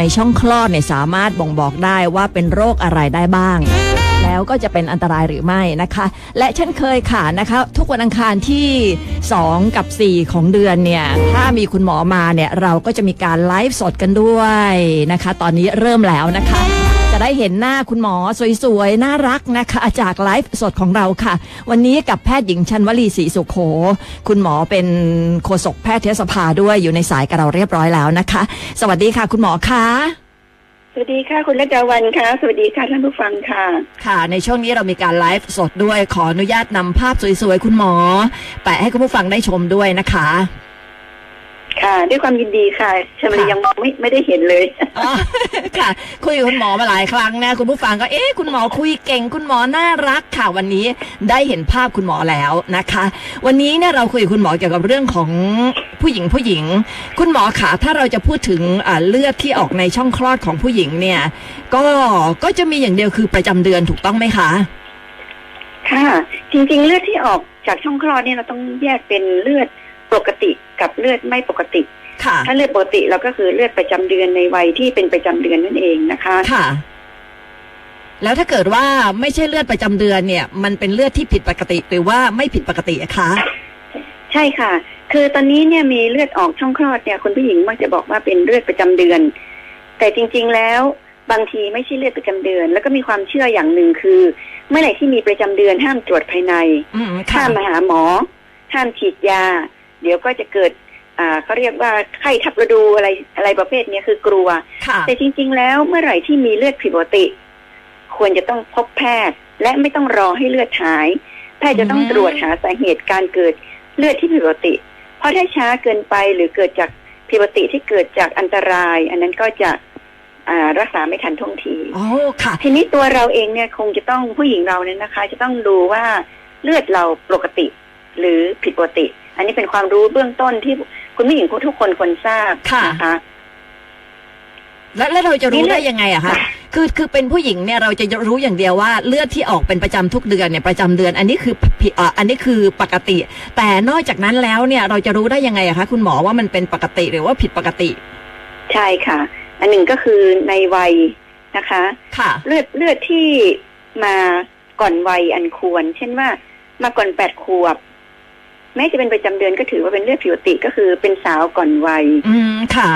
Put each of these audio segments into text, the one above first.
ในช่องคลอดเนี่ยสามารถบ่งบอกได้ว่าเป็นโรคอะไรได้บ้าง แล้วก็จะเป็นอันตรายหรือไม่นะคะ และเช่นเคยค่ะนะคะ ทุกวันอังคารที่ 2 กับ 4 ของเดือนเนี่ยถ้ามีคุณหมอมาเนี่ยเราก็จะมีการไลฟ์สดกันด้วยนะคะ ตอนนี้เริ่มแล้วนะคะ จะได้เห็นหน้าคุณหมอสวยๆ น่ารักนะคะ จากไลฟ์สดของเราค่ะ วันนี้กับแพทย์หญิงชันวลีศรีสุขโข คุณหมอเป็นโฆษกแพทยสภาด้วยอยู่ในสายกับเราเรียบร้อยแล้วนะคะ สวัสดีค่ะ คุณหมอคะสวัสดีค่ะ คุณรัตดาวันค่ะ สวัสดีค่ะท่านผู้ฟังค่ะ ค่ะ ในช่วงนี้เรามีการไลฟ์สดด้วยขออนุญาตนำภาพสวยๆ คุณหมอ แปะให้คุณผู้ฟังได้ชมด้วยนะคะ ค่ะ ด้วยความยินดีค่ะชมรีค่ะยังมองไม่ไม่ได้เห็นเลยอ๋อค่ะ คุยกับคุณหมอมาหลายครั้งนะ คุณผู้ฟังก็เอ๊ะคุณหมอคุยเก่ง คุณหมอน่ารักค่ะวันนี้ได้เห็นภาพคุณหมอแล้วนะคะ วันนี้เนี่ยเราคุยกับคุณหมอเกี่ยวกับเรื่องของผู้หญิงผู้หญิง คุณหมอขาถ้าเราจะพูดถึงอ่าเลือดที่ออกในช่องคลอดของผู้หญิงเนี่ย ก็ก็จะมีอย่างเดียวคือประจำเดือนถูกต้องไหมคะค่ะ จริง ๆ เลือดที่ออกจากช่องคลอดเนี่ยเราต้องแยกเป็นเลือด ปกติกับเลือดไม่ปกติค่ะถ้าเลือดปกติเราก็คือเลือดประจำเดือนในวัยที่เป็นประจำเดือนนั่นเองนะคะค่ะ แล้วถ้าเกิดว่าไม่ใช่เลือดประจำเดือนเนี่ย มันเป็นเลือดที่ผิดปกติหรือว่าไม่ผิดปกติอะคะ ใช่ค่ะ คือตอนนี้เนี่ยมีเลือดออกช่องคลอดเนี่ยคุณผู้หญิงมักจะบอกว่าเป็นเลือดประจำเดือน แต่จริง ๆแล้วบางทีไม่ใช่เลือดประจำเดือน แล้วก็มีความเชื่ออย่างหนึ่งคือ เมื่อไหร่ที่มีประจำเดือนห้ามตรวจภายในอืมค่ะห้ามมาหาหมอ ห้ามฉีดยา เดี๋ยวก็จะเกิดอ่าเขาเรียกว่าไข้ทับฤดูอะไรอะไรประเภทเนี้ยคือกลัวค่ะแต่จริง ๆ แล้วเมื่อไหร่ที่มีเลือดผิดปกติ ควรจะต้องพบแพทย์ และไม่ต้องรอให้เลือดหาย แพทย์จะต้องอืมตรวจหาสาเหตุการเกิดเลือดที่ผิดปกติ เพราะถ้าช้าเกินไปหรือเกิดจากผิดปกติที่เกิดจากอันตราย อันนั้นก็จะอ่ารักษาไม่ทันท่วงทีอ๋อค่ะ ทีนี้ตัวเราเองเนี่ยคงจะต้องผู้หญิงเราเนี่ยนะคะ จะต้องดูว่าเลือดเราปกติ หรือผิดปกติ อันนี้เป็นความรู้เบื้องต้นที่คุณผู้หญิงทุกคนควรทราบค่ะนะคะแล้วแล้วเราจะรู้นี่เลืได้อดยังไงอะคะคือคือเป็นผู้หญิงเนี่ยเราจะรู้อย่างเดียวว่าเลือดที่ออกเป็นประจำทุกเดือนเนี่ยประจำเดือน อันนี้คือผิดอ่าอันนี้คือปกติ แต่นอกจากนั้นแล้วเนี่ยเราจะรู้ได้ยังไงอะคะคุณหมอว่ามันเป็นปกติหรือว่าผิดปกติ ใช่ค่ะ อันหนึ่งก็คือในวัยนะคะ ค่ะ เลือดเลือดที่มาก่อนวัยอันควร เช่นว่ามาก่อนแปดขวบ แม้จะเป็นประจำเดือนก็ถือว่าเป็นเลือดผิวติก็คือเป็นสาวก่อนวัย อืมค่ะ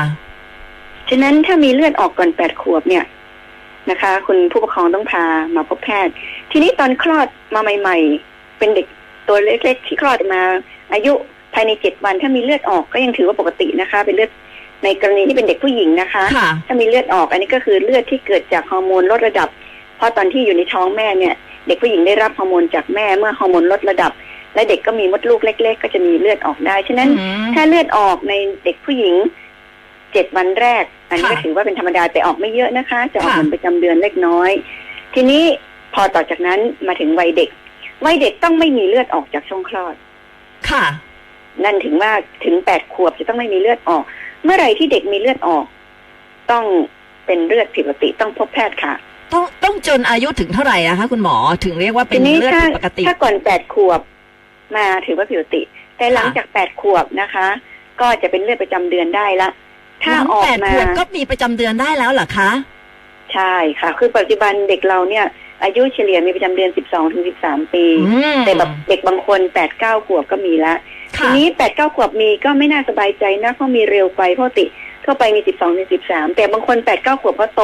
ฉะนั้นถ้ามีเลือดออกก่อนแปดขวบเนี่ยนะคะ คุณผู้ปกครองต้องพามาพบแพทย์ ทีนี้ตอนคลอดมาใหม่ ๆ เป็นเด็กตัวเล็กๆที่คลอดออกมา อายุภายในเจ็ดวัน ถ้ามีเลือดออกก็ยังถือว่าปกตินะคะ เป็นเลือดในกรณีที่เป็นเด็กผู้หญิงนะคะค่ะถ้ามีเลือดออกอันนี้ก็คือเลือดที่เกิดจากฮอร์โมนลดระดับ เพราะตอนที่อยู่ในท้องแม่เนี่ย เด็กผู้หญิงได้รับฮอร์โมนจากแม่เมื่อฮอร์โมนลดระดับ และเด็กก็มีมดลูกเล็ก ๆ ก็จะมีเลือดออกได้ ฉะนั้นอืมถ้าเลือดออกในเด็กผู้หญิงเจ็ดวันแรก อันนี้ก็ค่ะถือว่าเป็นธรรมดาแต่ออกไม่เยอะนะคะ จะออกค่ะเหมือนประจำเดือนเล็กน้อย ทีนี้พอต่อจากนั้นมาถึงวัยเด็ก วัยเด็กต้องไม่มีเลือดออกจากช่องคลอด ค่ะ นั่นถึงว่าถึงแปดขวบจะต้องไม่มีเลือดออก เมื่อไหร่ที่เด็กมีเลือดออก ต้องเป็นเลือดผิดปกติต้องพบแพทย์ค่ะ ต้องต้องจนอายุถึงเท่าไหร่อะคะคุณหมอถึงเรียกว่าเป็ทีนนี้เลือดถ้าผิดปกติ ถ้าก่อนแปดขวบ มาถือว่าผิดปกติ แต่หลังค่ะจากแปดขวบนะคะ ก็จะเป็นเลือดประจำเดือนได้ละ ถ้าหลังออกแปดมาขวบก็มีประจำเดือนได้แล้วเหรอคะ ใช่ค่ะ คือปัจจุบันเด็กเราเนี่ย อายุเฉลี่ยมีประจำเดือนสิบสองถึงสิบสามปีอืมแต่แบบเด็กบางคนแปดเก้าขวบก็มีละทีค่ะนี้แปดเก้าขวบมีก็ไม่น่าสบายใจนะเพราะมีเร็วไปเพราะปกติทั่วไปมีสิบสองถึงสิบสามแต่บางคนแปดเก้าขวบก็โต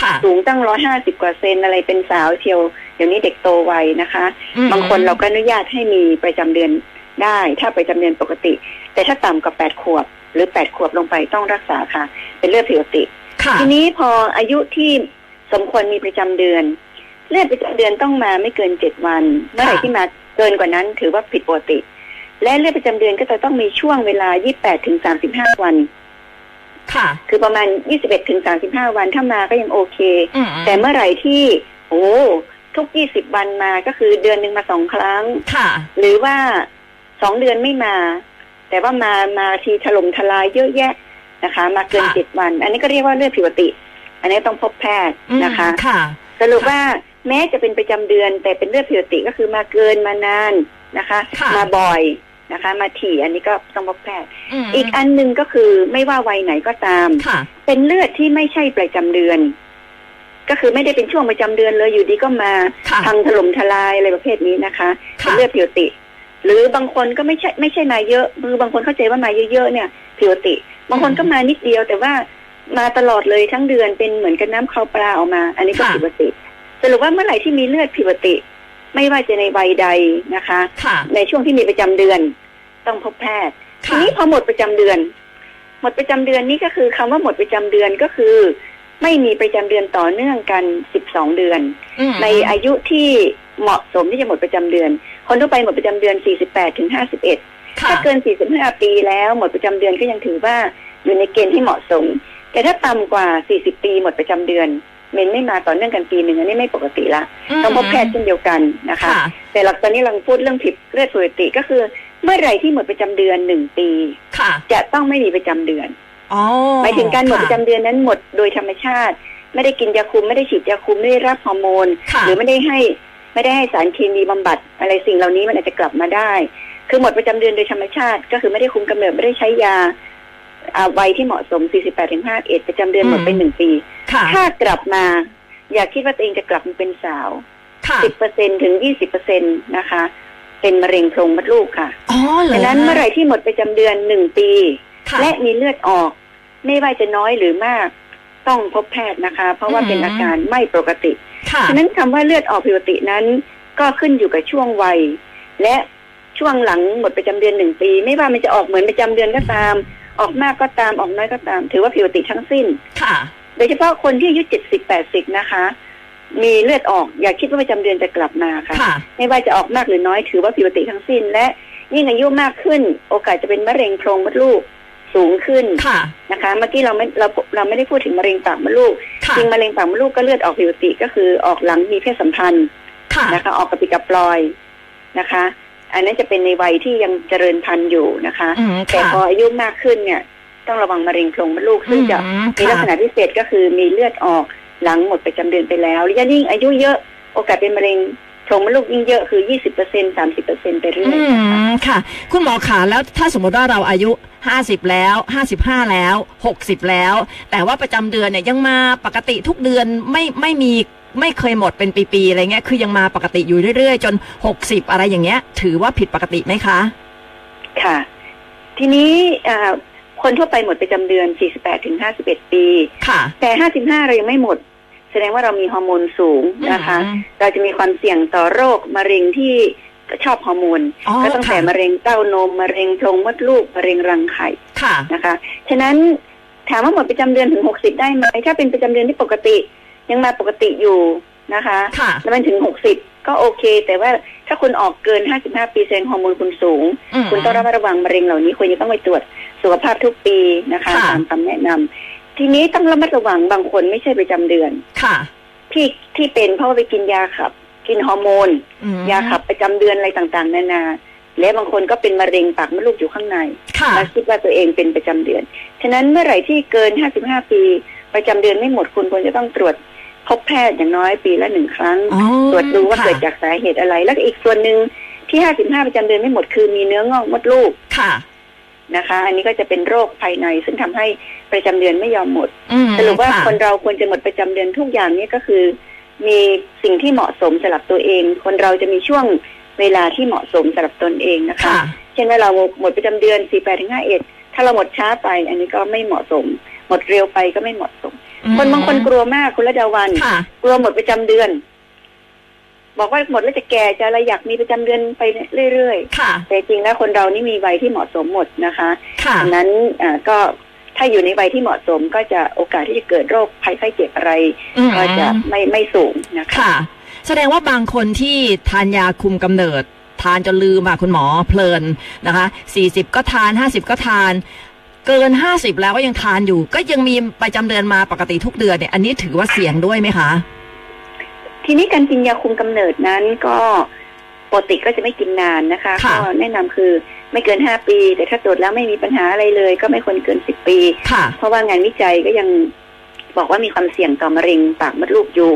ค่ะสูงตั้งร้อยห้าสิบกว่าเซนอะไรเป็นสาวเชียวเดี๋ยวนี้เด็กโตไวนะคะอืมบางคนเราก็อนุญาตให้มีประจำเดือนได้ ถ้าประจำเดือนปกติ แต่ถ้าต่ำกว่าแปดขวบ หรือแปดขวบลงไปต้องรักษาค่ะ เป็นเลือดผิดปกติค่ะทีนี้พออายุที่สมควรมีประจำเดือน เลือดประจำเดือนต้องมาไม่เกินเจ็ดวันเมื่อไหร่ที่มาเกินกว่านั้น ถือว่าผิดปกติ และเลือดประจำเดือนก็จะต้องมีช่วงเวลา 28ถึง35 วันค่ะ คือประมาณ 21ถึง35 วันถ้ามาก็ยังโอเคอืมแต่เมื่อไหร่ที่ โอ้ ทุก20วันมาก็คือเดือนหนึ่งมาสองครั้ง ค่ะ หรือว่าสองเดือนไม่มา แต่ว่ามามาทีถล่มทลายเยอะแยะนะคะ มาเกินค่ะเจ็ดวัน อันนี้ก็เรียกว่าเลือดผิดปกติ อันนี้ต้องพบแพทย์อืมนะคะค่ะสรุปว่าแม้จะเป็นประจำเดือน แต่เป็นเลือดผิดปกติก็คือมาเกินมานานนะคะค่ะมาบ่อยนะคะ มาถี่อันนี้ก็ต้องพบแพทย์มอีกอันหนึ่งก็คือไม่ว่าวัยไหนก็ตามค่ะเป็นเลือดที่ไม่ใช่ประจำเดือน ก็คือไม่ได้เป็นช่วงประจำเดือนเลยอยู่ดีก็มาค่ะพังถล่มทลายอะไรประเภทนี้นะคะเป็ค่ะนเลือดผิวติ หรือบางคนก็ไม่ใช่ไม่ใช่มาเยอะมือบางคนเข้าใจว่ามาเยอะๆเนี่ยผิวติ บางคนก็มานิดเดียวแต่ว่ามาตลอดเลยทั้งเดือนเป็นเหมือนกับน้ำข้าวปลาออกมา อันนี้ก็ค่ะผิวติสรุปว่าเมื่อไหร่ที่มีเลือดผิวติ ไม่ว่าจะในวัยใดนะคะค่ะในช่วงที่มีประจำเดือน ต้องพบแพทย์ทีค่ะนี้พอหมดประจำเดือน หมดประจำเดือนนี่ก็คือคำว่าหมดประจำเดือนก็คือ ไม่มีประจำเดือนต่อเนื่องกันสิบสองเดือนอืมในอายุที่เหมาะสมที่จะหมดประจำเดือน คนทั่วไปหมดประจำเดือน 48ถึง51ค่ะถ้าเกิน 45 ปีแล้วหมดประจำเดือนก็ยังถือว่าอยู่ในเกณฑ์ที่เหมาะสม แต่ถ้าต่ำกว่า 40 ปีหมดประจำเดือน เมนไม่มาต่อเนื่องกันปีหนึ่งอันนี้ไม่ปกติละต้องพบแพทย์เช่นเดียวกันนะคะค่ะแต่หลักตอนนี้เราพูดเรื่องผิดเลือดปกติก็คือ เมื่อไหร่ที่หมดประจำเดือนหนึ่งปีค่ะจะต้องไม่มีประจำเดือนอ๋อ หมายถึงการหมดค่ประจำเดือนนั้นหมดโดยธรรมชาติ ไม่ได้กินยาคุมไม่ได้ฉีดยาคุมไม่ได้รับฮอร์โมนค่ะหรือไม่ได้ให้ไม่ได้ให้สารเคมีบำบัด อะไรสิ่งเหล่านี้มันอาจจะกลับมาได้ คือหมดประจำเดือนโดยธรรมชาติ ก็คือไม่ได้คุมกำเนิดไม่ได้ใช้ยาอ่าวัยที่เหมาะสม 48ถึง51ประจำเดือนหมดไปหนึ่งปีค่ะถ้ากลับมา อย่าคิดว่าตัวเองจะกลับมาเป็นสาวค่ะ10%ถึง 20%นะคะ เป็นมะเร็งโพรงมดลูกค่ะอ๋อเหรอดังนั้นเมื่อไหร่ที่หมดประจำเดือนหนึ่งปีค่ะและมีเลือดออก ไม่ว่าจะน้อยหรือมากต้องพบแพทย์นะคะ เพราะว่าอืมเป็นอาการไม่ปกติค่ะฉะนั้นคำว่าเลือดออกผิดปกตินั้น ก็ขึ้นอยู่กับช่วงวัย และช่วงหลังหมดประจำเดือนหนึ่งปี ไม่ว่ามันจะออกเหมือนประจำเดือนก็ตาม ออกมากก็ตามออกน้อยก็ตาม ถือว่าผิดปกติทั้งสิ้นค่ะ โดยเฉพาะคนที่อายุเจ็ดสิบแปดสิบนะคะ มีเลือดออกอย่าคิดว่าประจำเดือนจะกลับมาค่ะค่ะไม่ว่าจะออกมากหรือน้อยถือว่าผิดปกติทั้งสิ้น และยิ่งอายุมากขึ้น โอกาสจะเป็นมะเร็งโพรงมดลูก สูงขึ้นค่ะนะคะ เมื่อกี้เราไม่เราเราไม่ได้พูดถึงมะเร็งปากมดลูกค่ะจริงมะเร็งปากมดลูกก็เลือดออกผิดปกติก็คือออกหลังมีเพศสัมพันธ์ค่ะนะคะ ออกกระปิดกระปลอยนะคะ อันนั้นจะเป็นในวัยที่ยังเจริญพันธุ์อยู่นะคะอืมแต่ค่ะพออายุมากขึ้นเนี่ย ต้องระวังมะเร็งโพรงมดลูกซึ่งจะอืมมีลักษค่ะณะพิเศษก็คือมีเลือดออกหลังหมดประจำเดือนไปแล้วและยิ่งอายุเยอะโอกาสเป็นมะเร็ง โพรงมดลูกยิ่งเยอะคือ20เปอร์เซ็นสามสิบเปอร์เซ็นไปเรื่อยอืนะคะมค่ะ คุณหมอขาแล้วถ้าสมมติว่าเราอายุ50แล้ว55แล้ว60แล้ว แต่ว่าประจำเดือนเนี่ยยังมาปกติทุกเดือนไม่ไม่มีไม่เคยหมดเป็นปีๆอะไรเงี้ย คือยังมาปกติอยู่เรื่อยๆ จน60อะไรอย่างเงี้ย ถือว่าผิดปกติไหมคะ ค่ะ ทีนี้อ่าคนทั่วไปหมดประจำเดือน 48ถึง51 ปี ค่ะ แต่ 55 เรายังไม่หมด แสดงว่าเรามีฮอร์โมนสูงนะคะอืมเราจะมีความเสี่ยงต่อโรคมะเร็งที่ชอบฮอร์โมนอ๋อก็ตั้งแต่ค่ะมะเร็งเต้านมมะเร็งโพรงมดลูกมะเร็งรังไข่ค่ะนะคะ ฉะนั้นถามว่าหมดประจำเดือนถึง60ได้ไหมถ้าเป็นประจำเดือนที่ปกติ ยังมาปกติอยู่นะคะค่ะแล้วมันถึง60ก็โอเค แต่ว่าถ้าคุณออกเกิน 55 ปีแสดงฮอร์โมนคุณสูงอืมคุณต้องระมัดระวังมะเร็งเหล่านี้ควรจะต้องไปตรวจสุขภาพทุกปีนะคะค่ะตามคำแนะนำ ทีนี้ต้องระมัดระวังบางคนไม่ใช่ประจำเดือน ค่ะ ที่ที่เป็นเพราะว่าไปกินยาขับ กินฮอร์โมน อืมยาขับประจำเดือนอะไรต่างๆ นานา และบางคนก็เป็นมะเร็งปากมดลูกอยู่ข้างในค่ะ และคิดว่าตัวเองเป็นประจำเดือน ฉะนั้นเมื่อไหร่ที่เกิน 55 ปี ประจำเดือนไม่หมดคุณควรจะต้องตรวจพบแพทย์อย่างน้อยปีละหนึ่งครั้ง อ๋อตรวจดูว่าค่ะ เกิดจากสาเหตุอะไร แล้วก็อีกส่วนหนึ่งที่ 55 ประจำเดือนไม่หมดคือมีเนื้องอกมดลูก ค่ะ นะคะ อันนี้ก็จะเป็นโรคภายใน ซึ่งทำให้ประจำเดือนไม่ยอมหมดอืมสรุปว่าะคนเราควรจะหมดประจำเดือนทุกอย่างนี้ก็คือ มีสิ่งที่เหมาะสมสำหรับตัวเอง คนเราจะมีช่วงเวลาที่เหมาะสมสำหรับตนเองนะคะค่ะเช่นว่าเราหมดประจำเดือน48ถึง51ถ้าเราหมดช้าไป อันนี้ก็ไม่เหมาะสม หมดเร็วไปก็ไม่เหมาะสม คนบางคนกลัวมากคุณระดาวันค่ะกลัวหมดประจำเดือน บอกว่าหมดแล้วจะแก่จะอะไรอยากมีประจำเดือนไปเรื่อยค่ะๆแต่จริงแล้วคนเรานี่มีวัยที่เหมาะสมหมดนะคะค่ะดังนั้นอ่าก็ถ้าอยู่ในวัยที่เหมาะสมก็จะโอกาสที่จะเกิดโรคภัยไข้เจ็บอะไรอืมก็จะไม่ไม่สูงนะคะค่ะแสดงว่าบางคนที่ทานยาคุมกำเนิด ทานจนลืมอะคุณหมอเพลินนะคะสี่สิบก็ทานห้าสิบก็ทานเกินห้าสิบแล้วก็ยังทานอยู่ ก็ยังมีประจำเดือนมาปกติทุกเดือนเนี่ยอันนี้ถือว่าเสี่ยงด้วยไหมคะ ทีนี้การกินยาคุมกำเนิดนั้นก็ปกติก็จะไม่กินนานนะคะค่ะก็แนะนำคือไม่เกินห้าปี แต่ถ้าตรวจแล้วไม่มีปัญหาอะไรเลย ก็ไม่ควรเกินสิบปีค่ะเพราะว่างานวิจัยก็ยังบอกว่ามีความเสี่ยงต่อมะเร็งปากมดลูกอยู่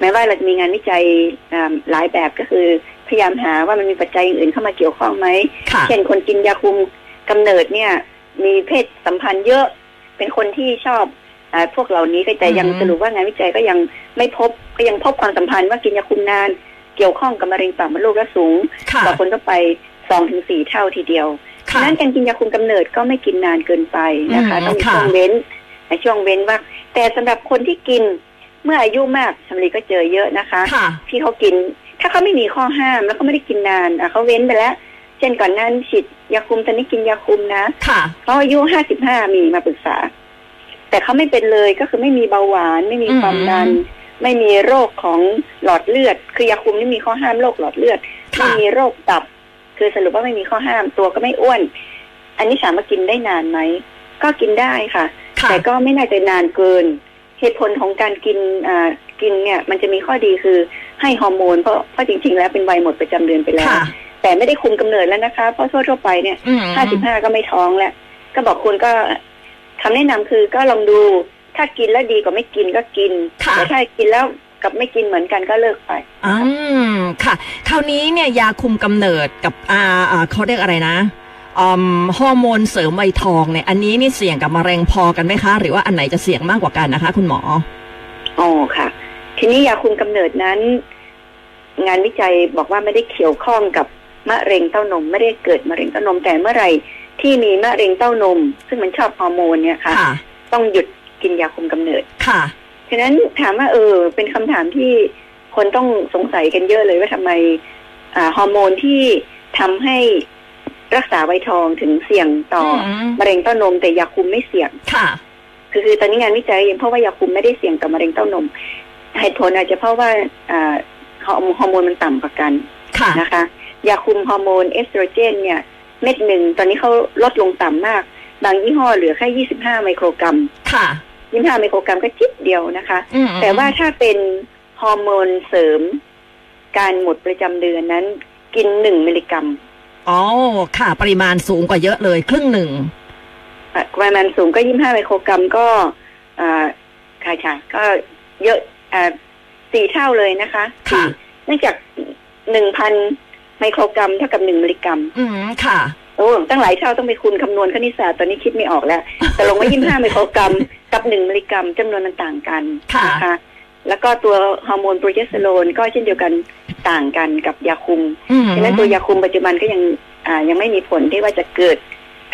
แม้ว่าเราจะมีงานวิจัยอ่าหลายแบบก็คือพยายามหาว่ามันมีปัจจัยอื่นเข้ามาเกี่ยวข้องไหมค่ะเช่นคนกินยาคุมกำเนิดเนี่ย มีเพศสัมพันธ์เยอะ เป็นคนที่ชอบอา พวกเหล่านี้ก็แต่ยังอืมสรุปว่างานวิจัยก็ยังไม่พบก็ยังพบความสัมพันธ์ว่ากินยาคุมนานเกี่ยวข้องกับมะเร็งปากมดลูกและสูงค่ะกว่าคนทั่วไปสองถึงสี่เท่าทีเดียวฉะค่ะนั้นการกินยาคุมกำเนิดก็ไม่กินนานเกินไปนะคะอืมต้องมีค่ะช่วงเว้นในช่วงเว้นว่า แต่สำหรับคนที่กินเมื่ออายุมากชมรีก็เจอเยอะนะคะค่ะที่เขากิน ถ้าเขาไม่มีข้อห้ามแล้วเขาไม่ได้กินนานอะเขาเว้นไปแล้ว เช่นก่อนหน้านั้นฉีดยาคุมตอนนี้กินยาคุมนะค่ะเขาอายุห้าสิบห้ามีมาปรึกษา แต่เขาไม่เป็นเลยก็คือไม่มีเบาหวาน ไม่มีความดัน ไม่มีโรคของหลอดเลือด คือยาคุมนี่มีข้อห้ามโรคหลอดเลือดค่ะไม่มีโรคตับ คือสรุปว่าไม่มีข้อห้ามตัวก็ไม่อ้วน อันนี้สามารถกินได้นานไหมก็กินได้ค่ะค่ะ แต่ก็ไม่น่าจะนานเกิน เหตุผลของการกินอ่ากินเนี่ย มันจะมีข้อดีคือให้ฮอร์โมนเพราะเพราะจริง ๆ แล้วเป็นวัยหมดประจำเดือนไปแล้วค่ะแต่ไม่ได้คุมกำเนิดแล้วนะคะ เพราะทั่วๆไปเนี่ยอืมห้าสิบห้าก็ไม่ท้องแล้ว ก็บอกคุณก็ คำแนะนำคือก็ลองดูถ้ากินแล้วดีกว่าไม่กินก็กินค่ะแต่ถ้ากินแล้วกับไม่กินเหมือนกันก็เลิกไปอืมค่ะ คราวนี้เนี่ยยาคุมกำเนิดกับอ่าอ่าเขาเรียกอะไรนะอืมฮอร์โมนเสริมวัยทองเนี่ย อันนี้นี่เสี่ยงกับมะเร็งพอกันไหมคะ หรือว่าอันไหนจะเสี่ยงมากกว่ากันนะคะ คุณหมออ๋อค่ะ ทีนี้ยาคุมกำเนิดนั้น งานวิจัยบอกว่าไม่ได้เกี่ยวข้องกับมะเร็งเต้านม ไม่ได้เกิดมะเร็งเต้านมแต่เมื่อไหร่ ที่มีมะเร็งเต้านม ซึ่งมันชอบฮอร์โมนเนี่ยค่ะค่ะต้องหยุดกินยาคุมกำเนิดค่ะฉะนั้นถามว่าเออ เป็นคำถามที่คนต้องสงสัยกันเยอะเลยว่าทำไมอ่าฮอร์โมนที่ทำให้รักษาวัยทองถึงเสี่ยงต่ออมมะเร็งเต้านมแต่ยาคุมไม่เสี่ยงค่ะคือคือตอนนี้งานวิจัยยังเพราะว่ายาคุมไม่ได้เสี่ยงกับมะเร็งเต้านมเหตุผลอาจจะเพราะว่าอ่าฮอร์ฮอร์โมนมันต่ำกว่ากันค่ะนะคะยาคุมฮอร์โมนเอสโตรเจนเนี่ย เม็ดหนึ่งตอนนี้เขาลดลงต่ำมาก บางยี่ห้อเหลือแค่25ไมโครกรัม ค่ะ25ไมโครกรัมก็จิ๊บเดียวนะคะอืมแต่ว่าถ้าเป็นฮอร์โมนเสริม การหมดประจำเดือนนั้น กินหนึ่งมิลลิกรัมอ๋อค่ะ ปริมาณสูงกว่าเยอะเลย ครึ่งหนึ่งอะปริมาณสูงก็ยี่ห้าไมโครกรัมก็อ่าค่ะค่ะก็เยอะอ่าสี่เท่าเลยนะคะค่ะสี่เนื่องจากหนึ่งพัน ไมโครกรัมเท่ากับหนึ่งมิลลิกรัม อืมค่ะ โอ้ตั้งหลายเท่าต้องไปคูณคำนวณคณิตศาสตร์ตอนนี้คิดไม่ออกแล้ว แต่ลงว่ายี่ห้าไมโครกรัมกับหนึ่งมิลลิกรัมจำนวนมันต่างกันค่ะนะคะแล้วก็ตัวฮอร์โมนโปรเจสเตอโรนก็เช่นเดียวกันต่างกันกับยาคุมอืมฉะนั้นตัวยาคุมปัจจุบันก็ยังอ่ายังไม่มีผลที่ว่าจะเกิด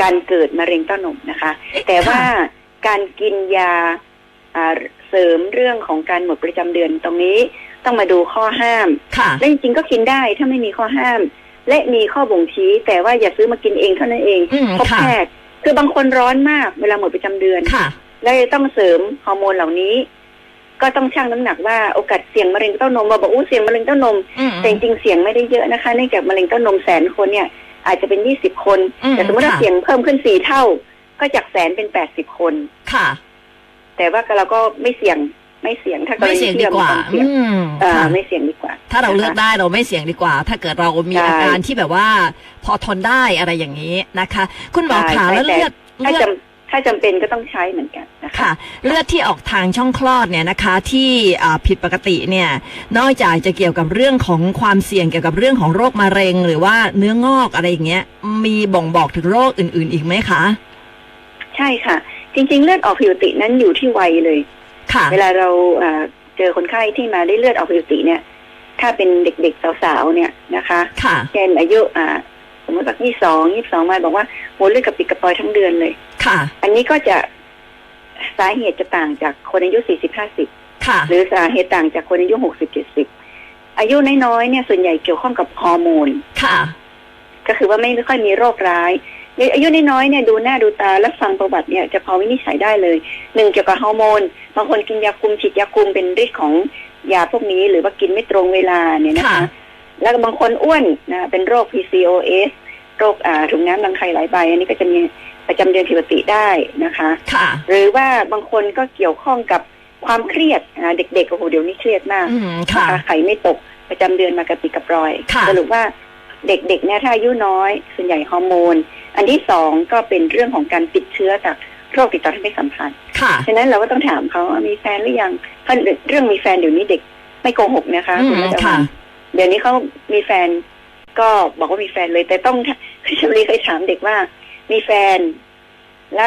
การเกิดมะเร็งเต้านมนะคะ แต่ว่าการกินยาอ่า เสริมเรื่องของการหมดประจำเดือนตรงนี้ต้องมาดูข้อห้ามค่ะและจริงๆก็กินได้ถ้าไม่มีข้อห้าม และมีข้อบ่งชี้ แต่ว่าอย่าซื้อมากินเองเท่านั้นเองอืมพบค่ะแพทย์คือบางคนร้อนมากเวลาหมดประจำเดือนค่ะแล้วจะต้องเสริมฮอร์โมนเหล่านี้ ก็ต้องชั่งน้ำหนักว่าโอกาสเสี่ยงมะเร็งเต้านมเราบอกอู้เสี่ยงมะเร็งเต้านมอืมแต่จริงๆเสี่ยงไม่ได้เยอะนะคะเนื่องจากมะเร็งเต้านมแสนคนเนี่ย อาจจะเป็นยี่สิบคนอืมแต่สมมติว่าค่ะเสี่ยงเพิ่มขึ้นสี่เท่า ก็จากแสนเป็นแปดสิบคนค่ะ แต่ว่าเราก็ไม่เสี่ยงไม่เสี่ยงถ้ากรไม่ณีเสี่ยงที่ดีเรากมีว่าความเสี่ยงอืมอ่าค่ะไม่เสี่ยงดีกว่า ถ้าเราเลือกนะคะได้เราไม่เสี่ยงดีกว่า ถ้าเกิดเรามีใช่อาการที่แบบว่า พอทนได้อะไรอย่างนี้นะคะ คุณหมอใช่ขาใช่แล้วแต่เลือดถ้าเลือจดำถ้าจำเป็นก็ต้องใช้เหมือนกันนะคะค่ะเลือดที่ออกทางช่องคลอดเนี่ยนะคะ ที่อ่าผิดปกติเนี่ย นอกจากจะเกี่ยวกับเรื่องของความเสี่ยงเกี่ยวกับเรื่องของโรคมะเร็ง หรือว่าเนื้องอกอะไรอย่างเงี้ย มีบ่งบอกถึงโรคอื่น ๆ อีกไหมคะ ใช่ค่ะ จริง ๆ เลือดออกผิวปกตินั้นอยู่ที่วัยเลยค่ะเวลาเราเอ่อเจอคนไข้ที่มาได้เลือดออกผิวปกติเนี่ย ถ้าเป็นเด็กๆสาวๆเนี่ยนะคะค่ะเช่นอายุอ่าสมมติว่ายี่สองยี่สองมาบอกว่าโหเลือดกระปิดกระปอยทั้งเดือนเลย ค่ะ อันนี้ก็จะสาเหตุจะต่างจากคนอายุสี่สิบห้าสิบค่ะหรือสาเหตุต่างจากคนอายุหกสิบเจ็ดสิบอายุน้อยๆเนี่ยส่วนใหญ่เกี่ยวข้องกับฮอร์โมนค่ะ ก็คือว่าไม่ค่อยมีโรคร้าย ในอายุน้อยๆเนี่ยดูหน้าดูตาและฟังประวัติเนี่ยจะพอวินิจฉัยได้เลยหนึ่งเกี่ยวกับฮอร์โมนบางคนกินยาคุมฉีดยาคุมเป็นฤทธิ์ของยาพวกนี้ หรือว่ากินไม่ตรงเวลาเนี่ยนะคะค่ะแล้วก็บางคนอ้วนนะเป็นโรค PCOS โรคอ่าถุงน้ำรังไข่หลายใบ อันนี้ก็จะมีประจำเดือนผิดปกติได้นะคะค่ะหรือว่าบางคนก็เกี่ยวข้องกับความเครียดอ่าเด็กๆโอ้โหเดี๋ยวนี้เครียดมากอืมค่ะนะคะไข่ไม่ตกประจำเดือนมากระปิดกระปรอยค่ะสรุปว่า เด็กๆเนี่ยถ้าอายุน้อยส่วนใหญ่ฮอร์โมน อันที่สองก็เป็นเรื่องของการติดเชื้อจากโรคติดต่อทางเพศสัมพันธ์ค่ะฉะนั้นเราก็ต้องถามเขาว่ามีแฟนหรือยังเพราะเรื่องมีแฟนเดี๋ยวนี้เด็กไม่โกหกนะคะอืคุณมรัตค่ะวันเดี๋ยวนี้เขามีแฟนก็บอกว่ามีแฟนเลย แต่ต้องชมรีเคยถามเด็กว่า มีแฟน และ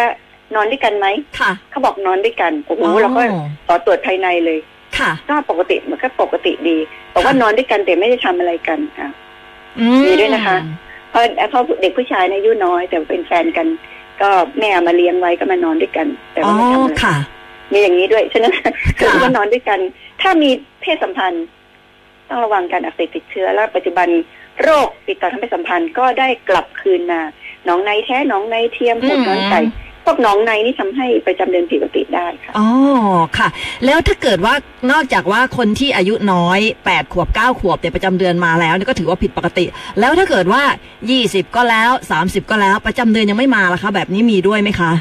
นอนด้วยกันไหมค่ะเขาบอกนอนด้วยกันโอ้โหเราก็ขอตรวจภายในเลยค่ะก็ปกติมันก็ปกติดีบอกว่าค่ะนอนด้วยกันแต่ไม่ได้ทำอะไรกันอะอื มีด้วยนะคะ เพราะเพราะเด็กผู้ชายเนยอายุน้อย แต่เป็นแฟนกัน ก็แม่เอามาเลี้ยงไว้ก็มานอนด้วยกัน แต่อ๋อว่าไม่ทำอะไรค่ะมีอย่างนี้ด้วยฉะนั้นคือค่ะว่านอนด้วยกัน ถ้ามีเพศสัมพันธ์ ต้องระวังการอักเสบติดเชื้อแล้วปัจจุบันโรคติดต่อทางเพศสัมพันธ์ก็ได้กลับคืนมาหนองในแท้หนองในเทียมพวกหนองไก่ พวกหนองในนี่ทำให้ประจำเดือนผิดปกติได้ค่ะอ๋อค่ะ แล้วถ้าเกิดว่านอกจากว่าคนที่อายุน้อย8ขวบ9ขวบแต่ประจำเดือนมาแล้วนี่ก็ถือว่าผิดปกติ แล้วถ้าเกิดว่า20ก็แล้ว30ก็แล้ว ประจำเดือนยังไม่มาล่ะคะ แบบนี้มีด้วยไหมคะ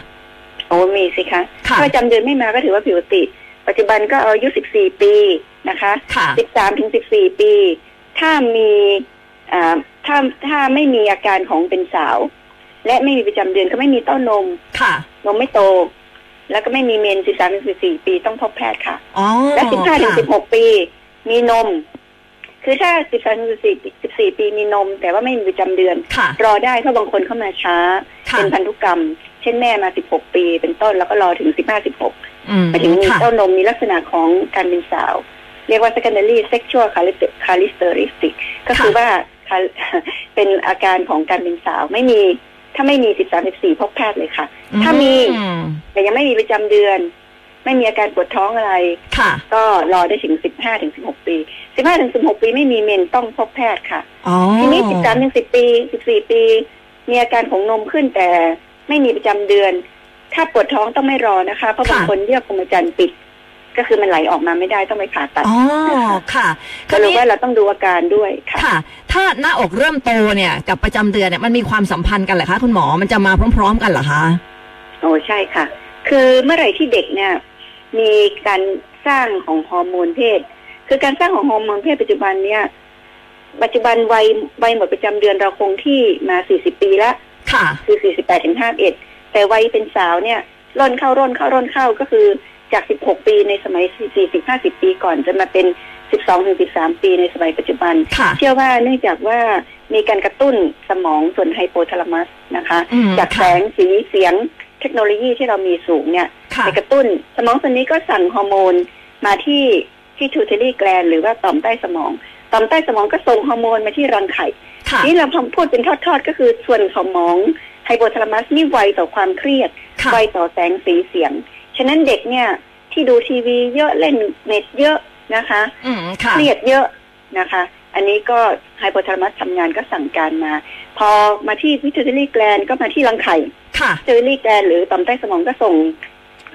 โอ้มีสิคะค่ะถ้าประจำเดือนไม่มาก็ถือว่าผิดปกติ ปัจจุบันก็อายุ14ปีนะคะค่ะ13ถึง14ปี ถ้ามีอ่าถ้าถ้าไม่มีอาการของเป็นสาว และไม่มีประจำเดือนก็ไม่มีเต้านม ค่ะ นมไม่โต แล้วก็ไม่มีเมน13ถึง14ปีต้องพบแพทย์ค่ะอ๋อและ15ถึงค่ะ16ปี มีนม คือถ้า13ถึง14 14ปีมีนม แต่ว่าไม่มีประจำเดือนค่ะรอได้เพราะบางคนเข้ามาช้าค่ะเป็นพันธุกรรม เช่นแม่มา16ปี เป็นต้นแล้วก็รอถึง15 16อืมหมายถึงมีค่ะเต้านมมีลักษณะของการเป็นสาว เรียกว่า secondary sexual characteristic ก็คือว่าเป็นอาการของการเป็นสาวไม่มี ถ้าไม่มี13 14พบแพทย์เลยค่ะ ถ้ามีอืมแต่ยังไม่มีประจำเดือน ไม่มีอาการปวดท้องอะไรค่ะก็รอได้ถึง15ถึง16ปี15ถึง16ปีไม่มีเมนต้องพบแพทย์ค่ะอ๋อทีนี้13ถึง10ปี14ปี มีอาการของนมขึ้นแต่ไม่มีประจำเดือน ถ้าปวดท้องต้องไม่รอนะคะ เพราะบางคนเรียกพรหมจรรย์ปิด ก็คือมันไหลออกมาไม่ได้ต้องไปผ่าตัดอ๋อค่ะก็รู้ว่าเราต้องดูอาการด้วยค่ะค่ะ ถ้าหน้าอกเริ่มโตเนี่ย กับประจำเดือนเนี่ยมันมีความสัมพันธ์กันเหรอคะคุณหมอมันจะมาพร้อม ๆ กันเหรอคะโอ้ใช่ค่ะ คือเมื่อไหร่ที่เด็กเนี่ย มีการสร้างของฮอร์โมนเพศ คือการสร้างของฮอร์โมนเพศปัจจุบันเนี่ยปัจจุบันวัยวัยหมดประจำเดือนเราคงที่มา40ปีละค่ะ คือ48ถึง51แต่วัยเป็นสาวเนี่ยร่นเข้าร่นเข้าร่นเข้าก็คือ จาก 16 ปีในสมัย 40 50 ปีก่อนจะมาเป็น 12ถึง13 ปีในสมัยปัจจุบันค่ะเชื่อว่าเนื่องจากว่ามีการกระตุ้นสมองส่วนไฮโปทาลามัสนะคะอืมจากแสค่ะงสีเสียงเทคโนโลยีที่เรามีสูงเนี่ยค่ะไปกระตุ้นสมองส่วนนี้ก็สั่งฮอร์โมนมาที่ pituitary gland หรือว่าต่อมใต้สมอง ต่อมใต้สมองก็ส่งฮอร์โมนมาที่รังไข่ค่ะนี่เราพูดเป็นทอดๆ ก็คือส่วนสมองไฮโปทาลามัสนี่ไวต่อความเครียดค่ะไวต่อแสงสีเสียง ฉะนั้นเด็กเนี่ยที่ดูทีวีเยอะเล่นเน็ตเยอะนะคะอืมค่ะเครียดเยอะนะคะ อันนี้ก็ไฮโปทาลามัสทำงานก็สั่งการมา พอมาที่ pituitary gland ก็มาที่รังไข่ค่ะ pituitary gland หรือต่อมใต้สมองก็ส่ง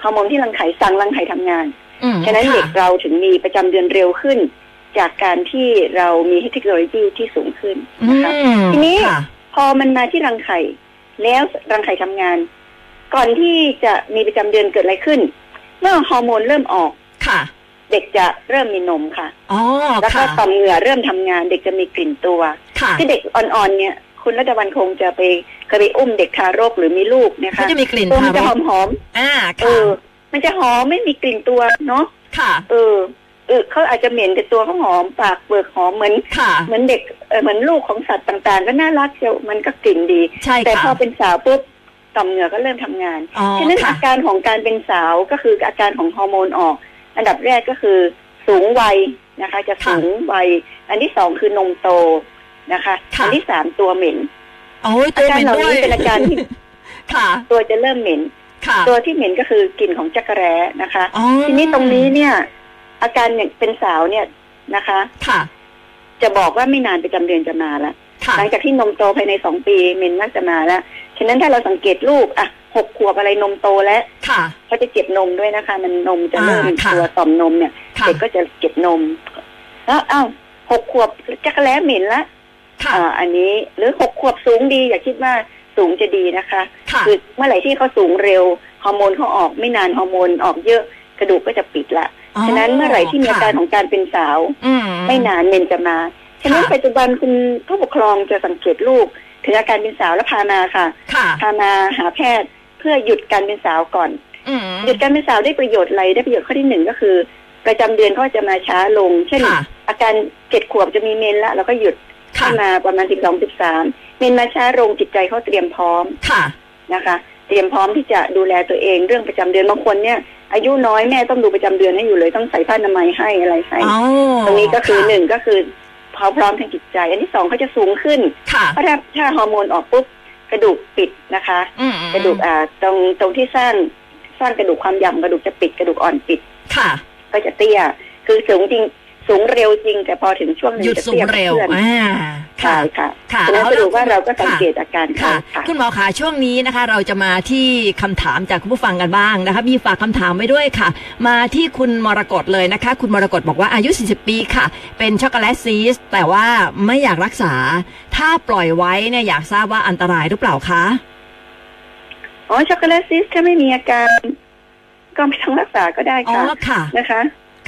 ฮอร์โมนที่รังไข่สั่งรังไข่ทำงานอืมฉะนั้นค่ะเด็กเราถึงมีประจำเดือนเร็วขึ้น จากการที่เรามีเทคโนโลยีที่สูงขึ้นอืมนะคะทีนี้ค่ะพอมันมาที่รังไข่ แล้วรังไข่ทำงาน ก่อนที่จะมีประจำเดือนเกิดอะไรขึ้น เมื่อฮอร์โมนเริ่มออกค่ะ เด็กจะเริ่มมีนมค่ะอ๋อแล้วก็ค่ะต่อมเหงื่อเริ่มทำงาน เด็กจะมีกลิ่นตัวค่ะที่เด็กอ่อนๆเนี่ย คุณรัตวันคงจะไปเคยไปอุ้มเด็กทารกหรือมีลูกเนะก็คะจะมีกลิ่นตัวมัทานรจะหกอมหอมอ่าๆเอค่ะอมันจะหอมไม่มีกลิ่นตัวเนาะค่ะ เออเออเขาอาจจะเหม็นแต่ตัวเขาหอมปากเปลือกหอมเหมือนค่ะเหมือนเด็กเออเหมือนลูกของสัตว์ต่างๆ ก็น่ารักเชียวมันก็กลิ่นดีใช่แต่พค่ะอเป็นสาวปุ๊บ ต่อมเหงื่อก็เริ่มทำงานอ๋อฉะนั้นค่ะอาการของการเป็นสาวก็คืออาการของฮอร์โมนออก อันดับแรกก็คือสูงวัยนะคะ จะสูงวัย อันที่สองคือนมโตนะคะค่ะอัที่สามตัวเหม็นโอ้ยตัวอาการเหม็นเหล่าด้วนี้ยเป็นอาการที่ค่ะตัวจะเริ่มเหม็นค่ะตัวที่เหม็นก็คือกลิ่นของจักระแร้นะคะอ๋อทีนี้ตรงนี้เนี่ย อาการเนี่ยเป็นสาวเนี่ยนะคะ ค่ะ จะบอกว่าไม่นานประจำเดือนจะมาแล้วค่ะ หลังจากที่นมโตภายในสองปีเมนมักจะมาแล้วฉะนั้นถ้าเราสังเกตลูกอะหกขวบอะไรนมโตแล้วค่ะเขาจะเจ็บนมด้วยนะคะ มันนมจะเริ่มอ่าค่ะตัวต่อมนมเนี่ยค่ะเด็กก็จะเจ็บนมแล้วอ้าวหกขวบจักรแล้เหม็นละค่ะอ่าอันนี้หรือหกขวบสูงดี อย่าคิดว่าสูงจะดีนะคะค่ะคือเมื่อไหร่ที่เขาสูงเร็วฮอร์โมนเขาออกไม่นานฮอร์โมนออกเยอะกระดูกก็จะปิดละอ๋อฉะนั้นเมื่อไหร่ที่มีอาการค่ะของการเป็นสาวอืมไม่นานเมนจะมา ฉะนั้นค่ะปัจจุบันคุณผู้ปกครองจะสังเกตลูกถึงอาการเป็นสาวแล้วพามาค่ะค่ะ พามาหาแพทย์เพื่อหยุดการเป็นสาวก่อนอืมหยุดการเป็นสาวได้ประโยชน์อะไรได้ประโยชน์ข้อที่หนึ่งก็คือ ประจำเดือนเขาจะมาช้าลง เช่นค่ะอาการเจ็ดขวบจะมีเมนละแล้วก็หยุดค่ะขึ้นมาประมาณสิบสองสิบสามเมนมาช้าลงจิตใจเขาเตรียมพร้อมค่ะนะคะ เตรียมพร้อมที่จะดูแลตัวเองเรื่องประจำเดือนบางคนเนี่ย อายุน้อยแม่ต้องดูประจำเดือนให้อยู่เลยต้องใส่ผ้าอนามัยให้อะไรให้อ๋อตรงนี้ก็คือค่ะหนึ่งก็คือ พร้อมพร้อมทางจิตใจ อันที่สองเขาจะสูงขึ้นค่ะเพราะถ้าถ้าฮอร์โมนออกปุ๊บกระดูกปิดนะคะอืมกระดูกอ่าตรงตรงที่สร้างสร้างกระดูกความยำกระดูกจะปิดกระดูกอ่อนปิดค่ะ ก็จะเตี้ย คือสูงจริง สูงเร็วจริง แต่พอถึงช่วงหนึงหยุดจะสูเตี้งยกว่าเร็วเพื่อนอ่าใช่ค่ะค่ะค่ะฉะนั้นแล้วสรุปว่าเราก็สังค่ะเกตอาการเขาค่ะค่ะคุณหมอคะช่วงนี้นะคะ เราจะมาที่คำถามจากคุณผู้ฟังกันบ้างนะคะ มีฝากคำถามไว้ด้วยค่ะ มาที่คุณมรกตเลยนะคะ คุณมรกตบอกว่าอายุ 40 ปีค่ะ เป็น chocolate cyst แต่ว่าไม่อยากรักษา ถ้าปล่อยไว้เนี่ยอยากทราบว่าอันตรายหรือเปล่าคะอ๋อ chocolate cyst ถ้าไม่มีอาการก็ไม่ต้องรักษาก็ได้อ๋อค่ะค่ะนะคะ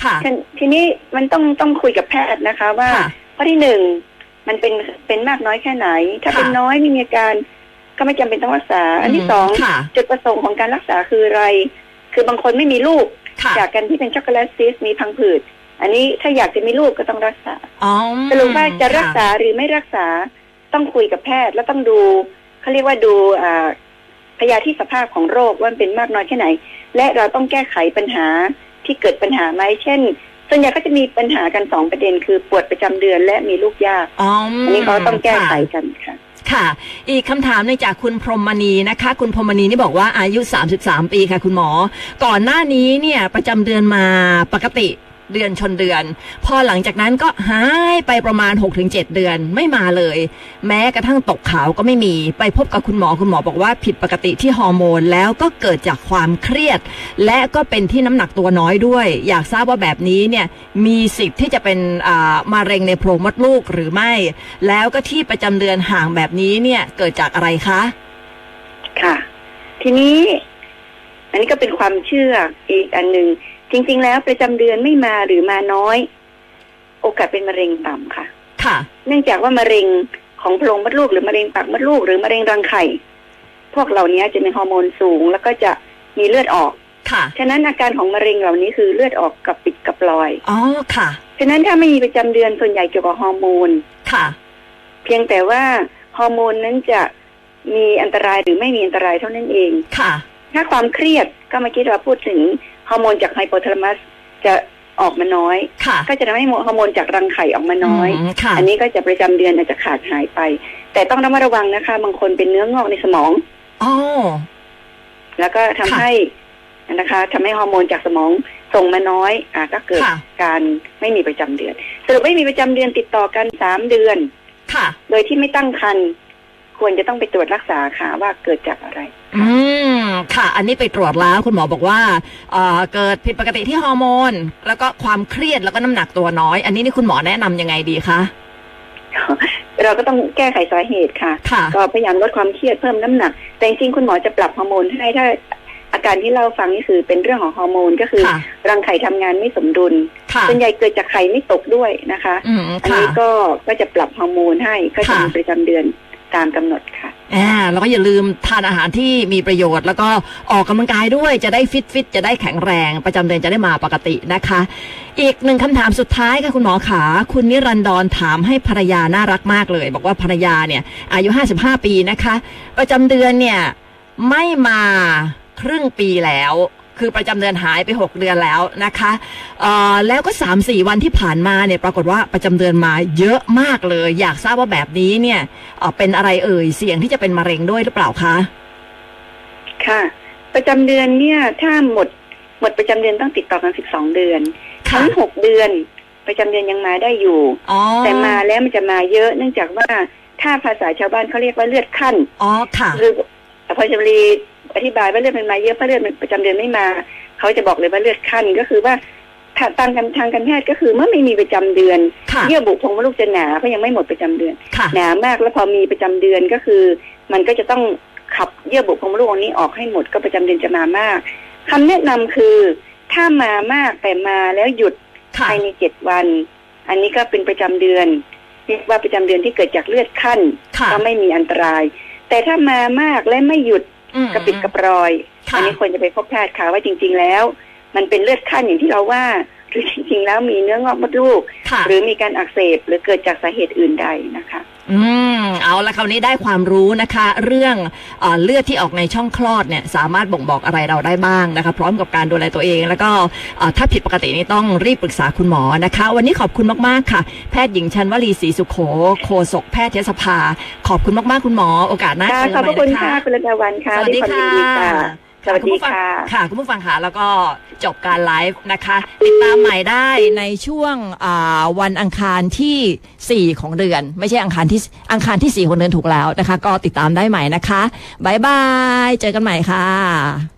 ค่ะทีทีนี้มันต้องต้องคุยกับแพทย์นะคะ ว่าค่ะข้อที่หนึ่งมันเป็นเป็นมากน้อยแค่ไหน ถ้าค่ะเป็นน้อยไม่มีอาการก็ไม่จำเป็นต้องรักษา อันที่สองค่ะจุดประสงค์ของการรักษาคืออะไร คือบางคนไม่มีลูกค่ะจากการที่เป็นช็อกโกแลตซิสมีพังผืด อันนี้ถ้าอยากจะมีลูกก็ต้องรักษาอ๋อสรุปว่าจะรักษาค่หรือไม่รักษาต้องคุยกับแพทย์แล้วต้องดูเขาเรียกว่าดูอ่าพยาธิสภาพของโรคว่ามันเป็นมากน้อยแค่ไหน และเราต้องแก้ไขปัญหา ที่เกิดปัญหาไหมเช่นส่วนใหญ่ก็จะมีปัญหากันสองประเด็นคือปวดประจำเดือนและมีลูกยากอ๋ออัอันนี้เขาต้องแก้ไขกันค่ะค่ะ อีกคำถามหนึงจากคุณพรหมณีนะคะ คุณพรหมณีนี่บอกว่าอายุ 33 ปีค่ะ คุณหมอ ก่อนหน้านี้เนี่ยประจำเดือนมาปกติ เดือนชนเดือน พอหลังจากนั้นก็หายไปประมาณ 6-7 เดือนไม่มาเลย แม้กระทั่งตกขาวก็ไม่มี ไปพบกับคุณหมอคุณหมอบอกว่าผิดปกติที่ฮอร์โมนแล้วก็เกิดจากความเครียด และก็เป็นที่น้ำหนักตัวน้อยด้วย อยากทราบว่าแบบนี้เนี่ยมีสิทธิ์ที่จะเป็นอ่ามะเร็งในโพรงมดลูกหรือไม่ แล้วก็ที่ประจำเดือนห่างแบบนี้เนี่ยเกิดจากอะไรคะ ค่ะ ทีนี้ อันนี้ก็เป็นความเชื่ออีกอันหนึ่ง จริง ๆ แล้วประจำเดือนไม่มาหรือมาน้อย โอกาสเป็นมะเร็งต่ำค่ะ ค่ะ เนื่องจากว่ามะเร็งของโพรงมดลูกหรือมะเร็งปากมดลูกหรือมะเร็งรังไข่ พวกเหล่านี้จะมีฮอร์โมนสูง แล้วก็จะมีเลือดออก ค่ะ ฉะนั้นอาการของมะเร็งเหล่านี้คือเลือดออกกับปิดกับลอย อ๋อ ค่ะ ฉะนั้นถ้าไม่มีประจำเดือนส่วนใหญ่เกี่ยวกับฮอร์โมน ค่ะ เพียงแต่ว่าฮอร์โมนนั้นจะมีอันตรายหรือไม่มีอันตรายเท่านั้นเอง ค่ะ ถ้าความเครียดก็เมื่อกี้เราพูดถึง ฮอร์โมนจากไฮโปทาลามัสจะออกมาน้อยค่ะก็จะทำให้ฮอร์โมนจากรังไข่ออกมาน้อยมค่ะอันนี้ก็จะประจำเดือนอาจจะขาดหายไป แต่ต้องระมัดระวังนะคะ บางคนเป็นเนื้องอกในสมองอ๋อแล้วก็ทำค่ะให้นะคะทำให้ฮอร์โมนจากสมองส่งมาน้อย อ่าก็เกิดค่ะการไม่มีประจำเดือนสรุปไม่มีประจำเดือนติดต่อกันสามเดือนค่ะโดยที่ไม่ตั้งครรภ์ ควรจะต้องไปตรวจรักษาค่ะว่าเกิดจากอะไร อืม ค่ะ อันนี้ไปตรวจแล้วคุณหมอบอกว่าเอ่อเกิดผิดปกติที่ฮอร์โมน แล้วก็ความเครียดแล้วก็น้ำหนักตัวน้อย อันนี้นี่คุณหมอแนะนำยังไงดีคะ เราก็ต้องแก้ไขสาเหตุค่ะ ค่ะ ก็พยายามลดความเครียดเพิ่มน้ำหนัก แต่จริงๆคุณหมอจะปรับฮอร์โมนให้ถ้าอาการที่เล่าฟังนี่คือเป็นเรื่องของฮอร์โมนก็คือค่ะ รังไข่ทำงานไม่สมดุลค่ะส่วนใหญ่เกิดจากไข่ไม่ตกด้วยนะคะ อืมอันค่ะ นี้ก็ก็จะปรับฮอร์โมนให้ก็จะค่ะ มีประจำเดือน ตามกำหนดค่ะอ่าแล้วก็อย่าลืมทานอาหารที่มีประโยชน์ แล้วก็ออกกำลังกายด้วยจะได้ฟิตฟิตจะได้แข็งแรง ประจำเดือนจะได้มาปกตินะคะ อีกหนึ่งคำถามสุดท้ายค่ะคุณหมอขาคุณนิรันดรถามให้ภรรยาน่ารักมากเลย บอกว่าภรรยาเนี่ย อายุ 55 ปีนะคะ ประจำเดือนเนี่ยไม่มาครึ่งปีแล้ว คือประจำเดือนหายไป 6 เดือนแล้วนะคะเอ่อแล้วก็ 3-4 วันที่ผ่านมาเนี่ยปรากฏว่าประจำเดือนมาเยอะมากเลย อยากทราบว่าแบบนี้เนี่ยเอ่อเป็นอะไรเอ่ยเสี่ยงที่จะเป็นมะเร็งด้วยหรือเปล่าคะค่ะ ประจำเดือนเนี่ยถ้าหมดหมดประจำเดือนต้องติดต่อกัน 12 เดือนค่ะทั้งหกเดือนประจำเดือนยังมาได้อยู่อ๋อแต่มาแล้วมันจะมาเยอะเนื่องจากว่าถ้าภาษาชาวบ้านเขาเรียกว่าเลือดขั้นอ๋อค่ะคือพอชมรี อธิบายว่าเลือดมันมาเยอะเพราะเลือดมันประจำเดือนไม่มา เขาจะบอกเลยว่าเลือดขั้นก็คือว่าถ้าตามกันทางการแพทย์ก็คือเมื่อไม่มีประจำเดือนค่ะเยื่อบุโพรงมดลูกจะหนาเพราะยังไม่หมดประจำเดือนค่ะหนามากแล้วพอมีประจำเดือนก็คือ มันก็จะต้องขับเยื่อบุโพรงมดลูกอันนี้ออกให้หมดก็ประจำเดือนจะมามากคำแนะนำคือถ้ามามากแต่มาแล้วหยุดค่ะภายในเจ็ดวัน อันนี้ก็เป็นประจำเดือนเรียกว่าประจำเดือนที่เกิดจากเลือดขั้นค่ะก็ไม่มีอันตราย แต่ถ้ามามากและไม่หยุดอืม กระปิดกระปรอยค่ะอันี้ควรจะไปพบแพทย์ค่ะว่าจริง ๆ แล้ว มันเป็นเลือดขั้นอย่างที่เราว่ารือจริง ๆ แล้วมีเนื้องอกมดลูกค่ะหรือมีการอักเสบหรือเกิดจากสาเหตุอื่นใดนะคะ อืมเอาละคราวนี้ได้ความรู้นะคะ เรื่องเออเลือดที่ออกในช่องคลอดเนี่ยสามารถบ่งบอกอะไรเราได้บ้างนะคะ พร้อมกับการดูแลตัวเอง แล้วก็เอ่อถ้าผิดปกตินี่ต้องรีบปรึกษาคุณหมอนะคะ วันนี้ขอบคุณมากๆค่ะ แพทย์หญิงชันวลีศรีสุโขโฆษกแพทยสภา ขอบคุณมากๆคุณหมอโอกาสหน้าค่ะเจอขอบกันพใหม่ระคุณนะค่ะคะคุณระดาวันค่ะสวัสดีด้วยความค่ะยินดีค่ะ สวัสดีณผู้ฟังค่ะ ค่ะ คุณผู้ฟังค่ะ แล้วก็จบการไลฟ์นะคะ ติดตามใหม่ได้ในช่วงอ่าวันอังคารที่ 4 ของเดือน ไม่ใช่อังคารที่อังคารที่ 4 ของเดือนถูกแล้วนะคะ ก็ติดตามได้ใหม่นะคะบายบาย เจอกันใหม่ค่ะ